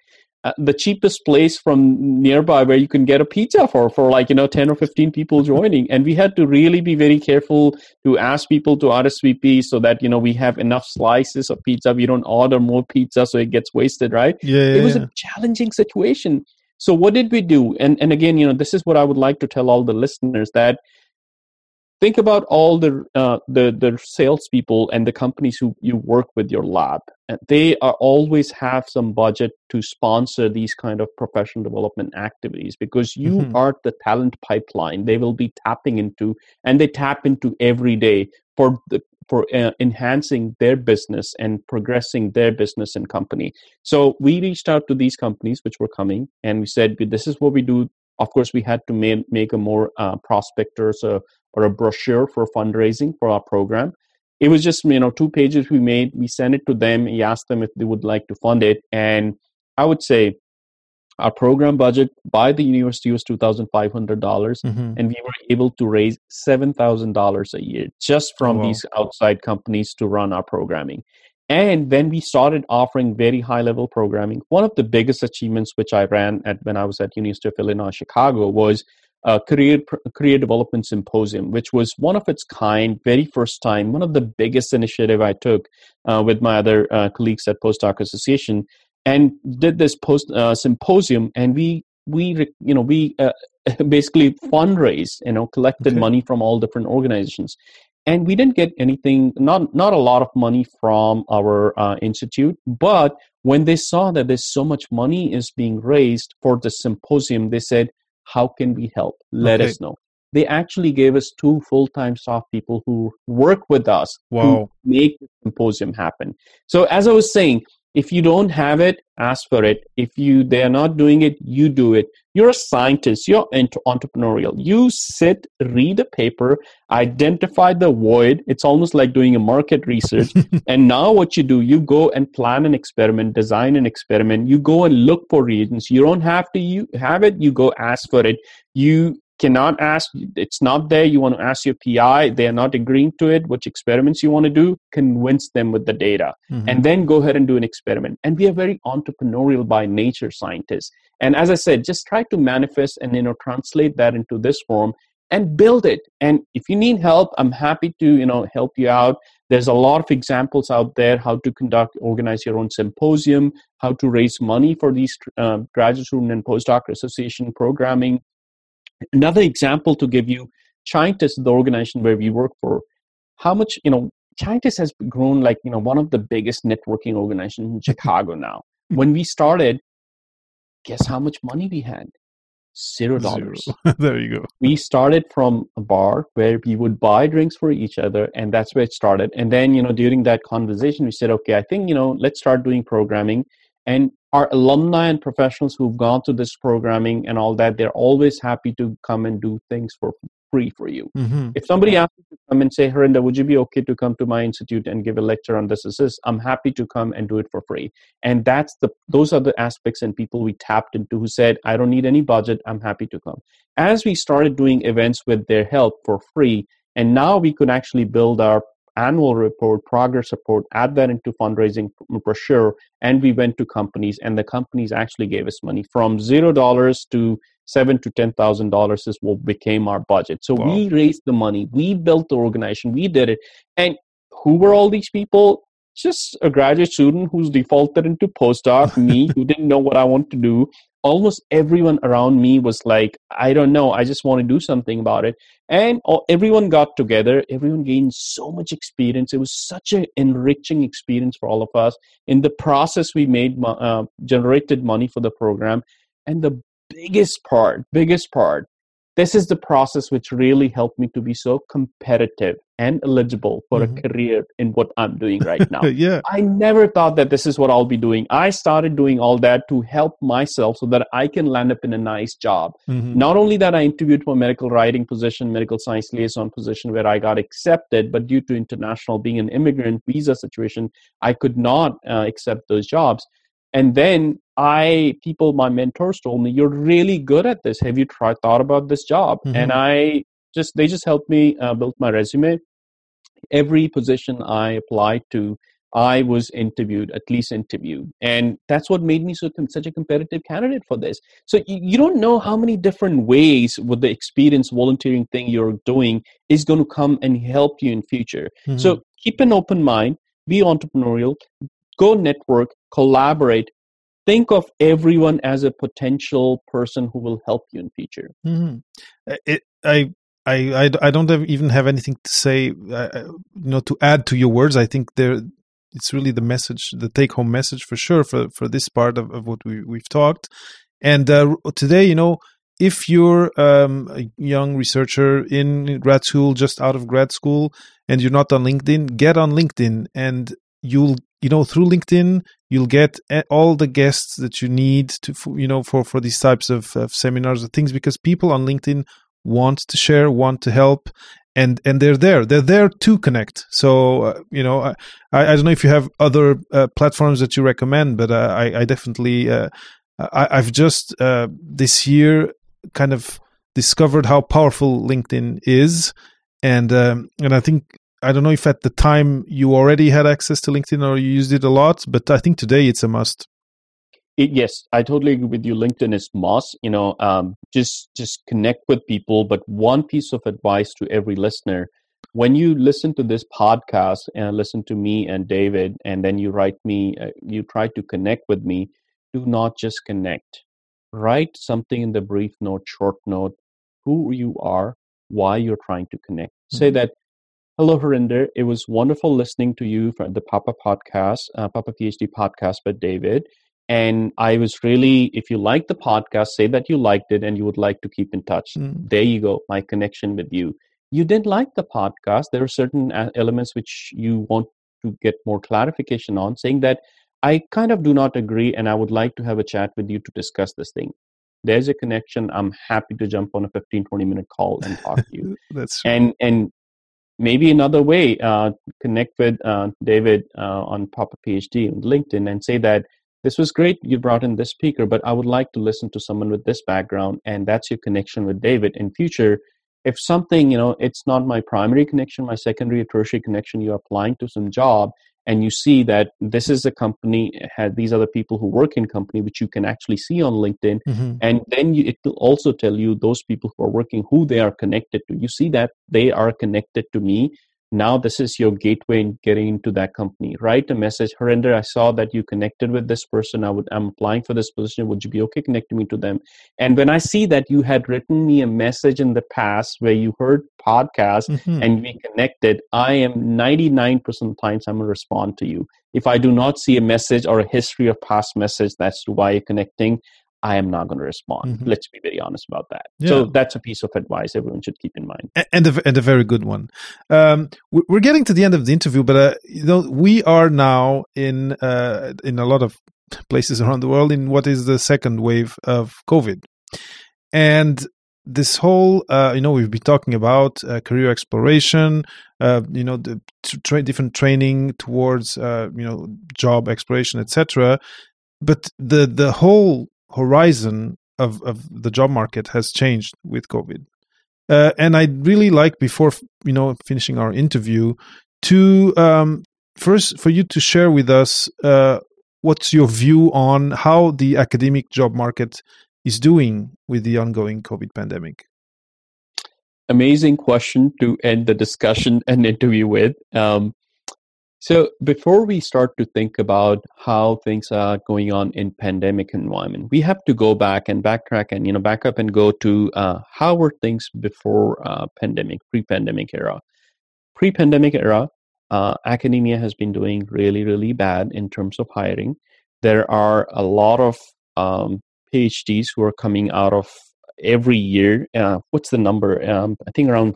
uh, the cheapest place from nearby where you can get a pizza for for like you know 10 or 15 people joining. And we had to really be very careful to ask people to RSVP so that you know we have enough slices of pizza. We don't order more pizza so it gets wasted right? Yeah, yeah it was yeah. a challenging situation. So what did we do? And and again you know this is what i would like to tell all the listeners that think about all the uh, the the salespeople and the companies who you work with your lab. They are always have some budget to sponsor these kind of professional development activities because you mm-hmm. are the talent pipeline. They will be tapping into, and they tap into every day for the for uh, enhancing their business and progressing their business and company. So we reached out to these companies which were coming, and we said, "This is what we do." Of course, we had to make, make a more uh, prospectors, so or a brochure for fundraising for our program. It was just you know two pages we made. We sent it to them. We asked them if they would like to fund it, and I would say our program budget by the university was two thousand five hundred dollars, mm-hmm. and we were able to raise seven thousand dollars a year just from oh, wow. these outside companies to run our programming. And when we started offering very high level programming, one of the biggest achievements which I ran at when I was at University of Illinois Chicago was a career career development symposium, which was one of its kind, very first time, one of the biggest initiative I took uh, with my other uh, colleagues at Postdoc Association, and did this post uh, symposium, and we we you know we uh, basically fundraised, you know, collected okay. money from all different organizations, and we didn't get anything not not a lot of money from our uh, institute but when they saw that there's so much money is being raised for the symposium they said how can we help let okay. us know they actually gave us two full-time staff people who work with us wow. to make the symposium happen so as i was saying if you don't have it ask for it. If you they are not doing it you do it. You're a scientist. You're entrepreneurial. You sit read a paper identify the void. It's almost like doing a market research. And now what you do you go and plan an experiment design an experiment. You go and look for reagents you don't have to you have it you go ask for it. You cannot ask it's not there you want to ask your pi they are not agreeing to it which experiments you want to do convince them with the data. Mm-hmm. and then go ahead and do an experiment. And we are very entrepreneurial by nature scientists. And as i said just try to manifest and you know translate that into this form and build it. And if you need help i'm happy to you know help you out. There's a lot of examples out there how to conduct organize your own symposium how to raise money for these uh, graduate student and postdoc association programming Another example to give you, Chientist, the organization where we work for, how much, you know, Chientist has grown like, you know, one of the biggest networking organizations in mm-hmm. Chicago now. When mm-hmm. we started, guess how much money we had? Zero dollars. there you go. We started from a bar where we would buy drinks for each other, and that's where it started. And then, you know, during that conversation, we said, okay, I think, you know, let's start doing programming. And our alumni and professionals who've gone through this programming and all that, they're always happy to come and do things for free for you. Mm-hmm. If somebody asks you to come and say, Harinder, would you be okay to come to my institute and give a lecture on this, this, this? I'm happy to come and do it for free. And that's the those are the aspects and people we tapped into who said, I don't need any budget, I'm happy to come. As we started doing events with their help for free, and now we could actually build our annual report, progress report, add that into fundraising brochure, and we went to companies, and the companies actually gave us money from zero dollars to seven to ten thousand dollars is what became our budget. So wow. we raised the money, we built the organization, we did it, and who were all these people? Just a graduate student who's defaulted into postdoc, me who didn't know what I want to do, almost everyone around me was like i don't know i just want to do something about it. And everyone got together everyone gained so much experience it was such an enriching experience for all of us in the process we made uh, generated money for the program. And the biggest part biggest part this is the process which really helped me to be so competitive and eligible for mm-hmm. a career in what I'm doing right now. yeah. I never thought that this is what I'll be doing. I started doing all that to help myself so that I can land up in a nice job. Mm-hmm. Not only that I interviewed for medical writing position, medical science liaison position where I got accepted, but due to international being an immigrant visa situation, I could not uh, accept those jobs and then i people my mentors told me you're really good at this. Have you tried thought about this job? Mm-hmm. and i just they just helped me uh, build my resume. Every position i applied to i was interviewed at least interviewed. And that's what made me so such a competitive candidate for this. So you, you don't know how many different ways with the experience volunteering thing you're doing is going to come and help you in future. Mm-hmm. so keep an open mind be entrepreneurial go network, collaborate, think of everyone as a potential person who will help you in future. Mm-hmm. It, I, I, I don't have, even have anything to say, uh, uh, you know, to add to your words. I think there, it's really the message, the take-home message for sure for for this part of, of what we we've talked. And uh, today, you know, if you're um, a young researcher in grad school, just out of grad school, and you're not on LinkedIn, get on LinkedIn and you'll you know through linkedin you'll get all the guests that you need to you know for for these types of, of seminars or things because people on linkedin want to share want to help and and they're there. They're there to connect. So uh, you know I, I don't know if you have other uh, platforms that you recommend but uh, I, I definitely uh, I, i've just uh, this year kind of discovered how powerful linkedin is. And um, and i think I don't know if at the time you already had access to LinkedIn or you used it a lot, but I think today it's a must. It, yes, I totally agree with you. LinkedIn is must. You know, um, just just connect with people. But one piece of advice to every listener: when you listen to this podcast and listen to me and David, and then you write me, uh, you try to connect with me. Do not just connect. Write something in the brief note, short note, who you are, why you're trying to connect. Mm-hmm. Say that Hello, Harinder. It was wonderful listening to you for the Papa podcast, uh, Papa PhD podcast by David. And I was really, if you like the podcast, say that you liked it and you would like to keep in touch. Mm. There you go, my connection with you. You didn't like the podcast. There are certain uh, elements which you want to get more clarification on, saying that I kind of do not agree and I would like to have a chat with you to discuss this thing. There's a connection. I'm happy to jump on a 15, 20 minute call and talk to you. That's true. And, and maybe another way, uh, connect with uh, David uh, on Papa PhD on LinkedIn and say that this was great you brought in this speaker but i would like to listen to someone with this background and that's your connection with david in future. If something you know it's not my primary connection my secondary or tertiary connection you're applying to some job and you see that this is a company had these other people who work in company which you can actually see on linkedin mm-hmm. and then you, it will also tell you those people who are working who they are connected to you see that they are connected to me now this is your gateway in getting into that company. Write a message harinder i saw that you connected with this person. I would i'm applying for this position. Would you be okay connecting me to them? And when i see that you had written me a message in the past where you heard podcast mm-hmm. and we connected i am 99% of times i'm going to respond to you. If i do not see a message or a history of past message that's why you're connecting I am not going to respond. Mm-hmm. Let's be very honest about that. Yeah. So that's a piece of advice everyone should keep in mind, and a, and a very good one. Um, we're getting to the end of the interview, but uh, you know we are now in uh, in a lot of places around the world in what is the second wave of COVID, and this whole uh, you know we've been talking about uh, career exploration uh, you know the tra- different training towards uh, you know job exploration etc but the the whole horizon of, of the job market has changed with COVID. Uh, and I'd really like, before you know finishing our interview, to um, first for you to share with us uh, what's your view on how the academic job market is doing with the ongoing COVID pandemic. Amazing question to end the discussion and interview with. Um, so before we start to think about how things are going on in pandemic environment, we have to go back and backtrack and you know back up and go to uh, how were things before uh, pandemic, pre-pandemic era. Pre-pandemic era, uh, academia has been doing really really bad in terms of hiring. There are a lot of um, PhDs who are coming out of every year. Uh, what's the number? Um, I think around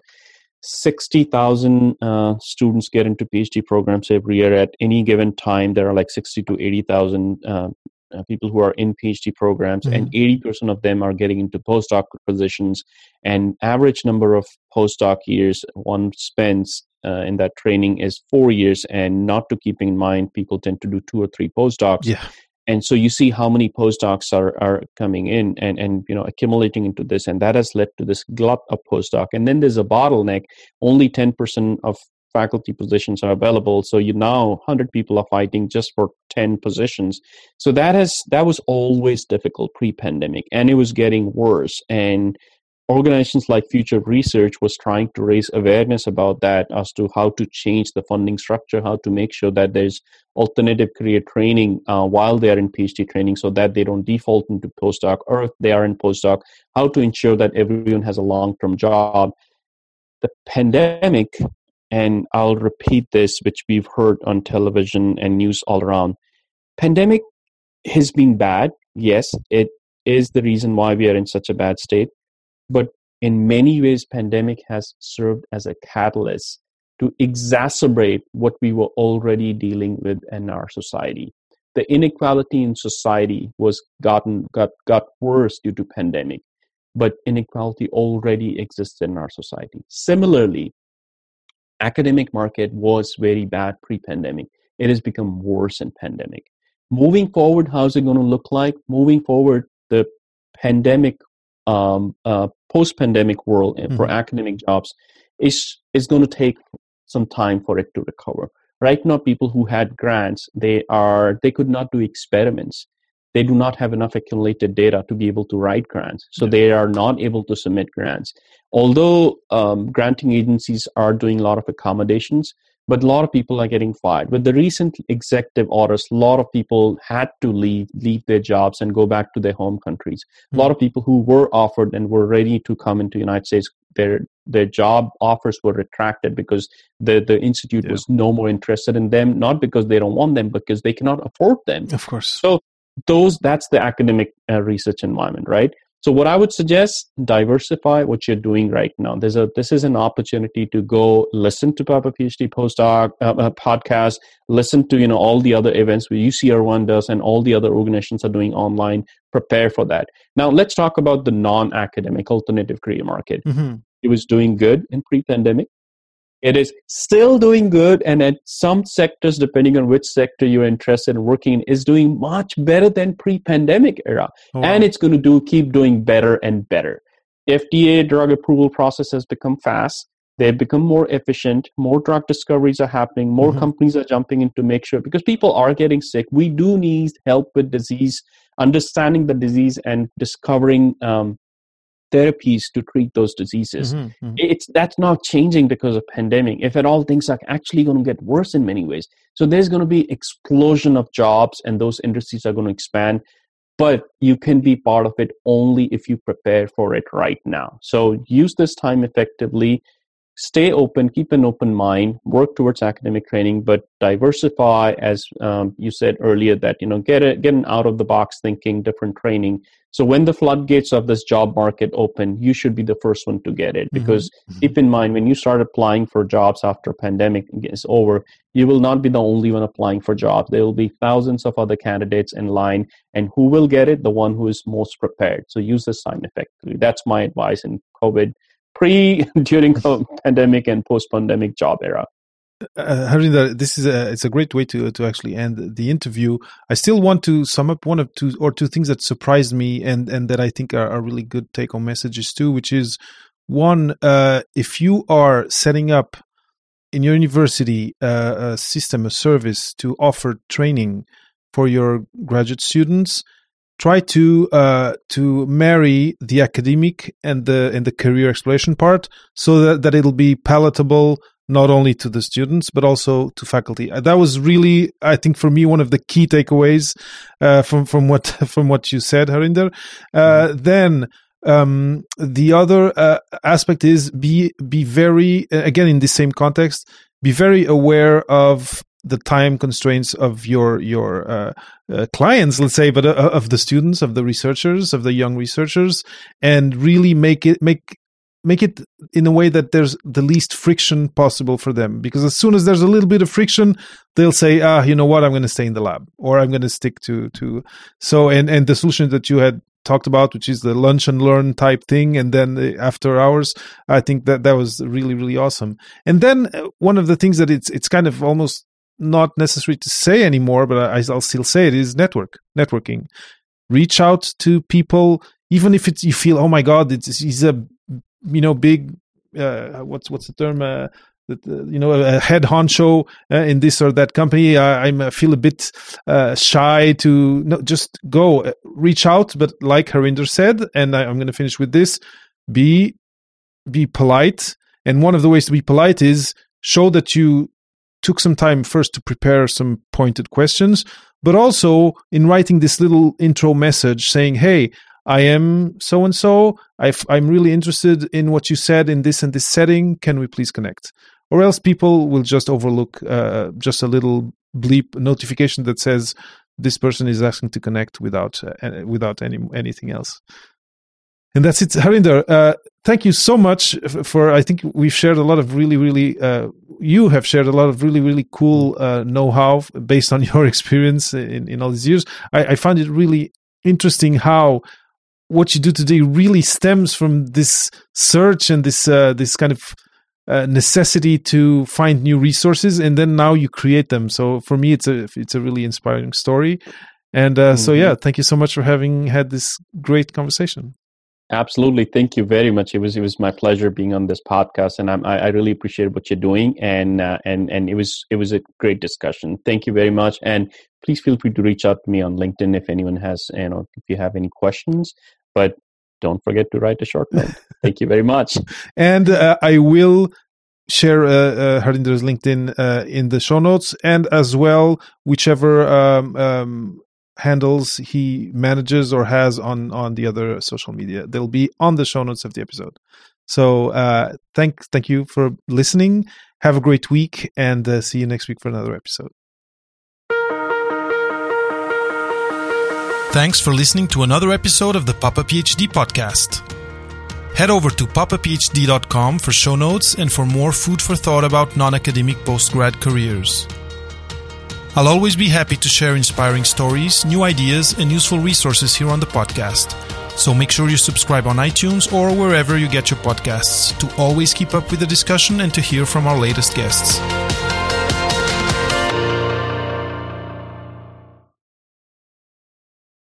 60,000 uh, students get into PhD programs every year. At any given time, there are like 60 to 80,000 uh, uh, people who are in PhD programs, mm-hmm. and 80% of them are getting into postdoc positions. And average number of postdoc years one spends uh, in that training is four years. And not to keeping in mind, people tend to do two or three postdocs. Yeah and so you see how many postdocs are, are coming in and, and you know accumulating into this. And that has led to this glut of postdoc. And then there's a bottleneck. Only 10% of faculty positions are available. So you now 100 people are fighting just for 10 positions. So that has that was always difficult pre-pandemic. And it was getting worse. And organizations like future research was trying to raise awareness about that as to how to change the funding structure how to make sure that there's alternative career training uh, while they are in phd training so that they don't default into postdoc or if they are in postdoc how to ensure that everyone has a long-term job. The pandemic and i'll repeat this which we've heard on television and news all around pandemic has been bad yes it is the reason why we are in such a bad state but in many ways pandemic has served as a catalyst to exacerbate what we were already dealing with in our society. The inequality in society was gotten got got worse due to pandemic but inequality already exists in our society. Similarly academic market was very bad pre-pandemic. It has become worse in pandemic. Moving forward how's it going to look like? Moving forward the pandemic um, uh, post-pandemic world mm-hmm. for academic jobs is is going to take some time for it to recover. Right now, people who had grants, they are they could not do experiments. They do not have enough accumulated data to be able to write grants, so yeah. they are not able to submit grants. Although um, granting agencies are doing a lot of accommodations, but a lot of people are getting fired. With the recent executive orders, a lot of people had to leave leave their jobs and go back to their home countries. Mm-hmm. A lot of people who were offered and were ready to come into the United States, their their job offers were retracted because the the institute yeah. was no more interested in them, not because they don't want them, because they cannot afford them. Of course. So those that's the academic uh, research environment, right? So what I would suggest, diversify what you're doing right now. There's a this is an opportunity to go listen to Papa PhD postdoc uh, uh, podcast, listen to you know all the other events where UC Irvine does and all the other organizations are doing online. Prepare for that. Now let's talk about the non-academic alternative career market. Mm-hmm. It was doing good in pre-pandemic it is still doing good and at some sectors depending on which sector you're interested in working in is doing much better than pre-pandemic era. Oh, wow. and it's going to do keep doing better and better. Fda drug approval process has become fast. They've become more efficient. More drug discoveries are happening. More mm-hmm. companies are jumping in to make sure because people are getting sick. We do need help with disease understanding the disease and discovering um, therapies to treat those diseases. Mm-hmm, mm-hmm. It's that's not changing because of pandemic. If at all, things are actually going to get worse in many ways. So there's going to be explosion of jobs, and those industries are going to expand. But you can be part of it only if you prepare for it right now. So use this time effectively stay open, keep an open mind, work towards academic training, but diversify, as um, you said earlier, that you know get it, get an out of the box thinking, different training. So when the floodgates of this job market open, you should be the first one to get it. Mm-hmm. Because mm-hmm. keep in mind, when you start applying for jobs after pandemic is over, you will not be the only one applying for jobs. There will be thousands of other candidates in line, and who will get it? The one who is most prepared. So use this time effectively. That's my advice in COVID pre, during the pandemic, and post pandemic job era. Uh, Harinder, this is a it's a great way to to actually end the interview. I still want to sum up one of two or two things that surprised me and and that I think are, are really good take home messages too, which is one, uh, if you are setting up in your university uh, a system, a service to offer training for your graduate students, try to uh, to marry the academic and the and the career exploration part so that, that it'll be palatable not only to the students but also to faculty. Uh, that was really, I think, for me one of the key takeaways uh, from from what from what you said, Harinder. Uh, mm-hmm. Then um, the other uh, aspect is be be very again in the same context. Be very aware of the time constraints of your your uh, uh, clients, let's say, but uh, of the students, of the researchers, of the young researchers, and really make it make make it in a way that there's the least friction possible for them. Because as soon as there's a little bit of friction, they'll say, "Ah, you know what? I'm going to stay in the lab, or I'm going to stick to to." So, and and the solution that you had talked about, which is the lunch and learn type thing, and then after hours, I think that that was really really awesome. And then uh, one of the things that it's it's kind of almost not necessary to say anymore, but I, will still say it is network networking. Reach out to people, even if it's you feel, oh my god, it's he's a you know big uh, what's what's the term uh, that uh, you know a head honcho uh, in this or that company. I, I feel a bit uh, shy to no, just go uh, reach out, but like Harinder said, and I, I'm going to finish with this: be be polite. And one of the ways to be polite is show that you took some time first to prepare some pointed questions, but also in writing this little intro message saying, Hey, I am so and so. I'm really interested in what you said in this and this setting. Can we please connect? Or else people will just overlook uh, just a little bleep notification that says this person is asking to connect without uh, without any anything else. And that's it, Harinder. Uh, thank you so much for. I think we've shared a lot of really, really. Uh, you have shared a lot of really, really cool uh, know-how based on your experience in, in all these years. I, I find it really interesting how what you do today really stems from this search and this uh, this kind of uh, necessity to find new resources, and then now you create them. So for me, it's a it's a really inspiring story. And uh, mm-hmm. so, yeah, thank you so much for having had this great conversation. Absolutely. Thank you very much. It was it was my pleasure being on this podcast, and I'm, I, I really appreciate what you're doing, and uh, and and it was it was a great discussion. Thank you very much, and please feel free to reach out to me on LinkedIn if anyone has you know if you have any questions. But don't forget to write a short note. Thank you very much. and uh, I will share uh, uh, Harinder's LinkedIn uh, in the show notes, and as well whichever um, um, handles he manages or has on on the other social media. They'll be on the show notes of the episode. So uh, thank thank you for listening. Have a great week, and uh, see you next week for another episode. Thanks for listening to another episode of the Papa PhD podcast. Head over to papaphd.com for show notes and for more food for thought about non academic postgrad careers. I'll always be happy to share inspiring stories, new ideas, and useful resources here on the podcast. So make sure you subscribe on iTunes or wherever you get your podcasts to always keep up with the discussion and to hear from our latest guests.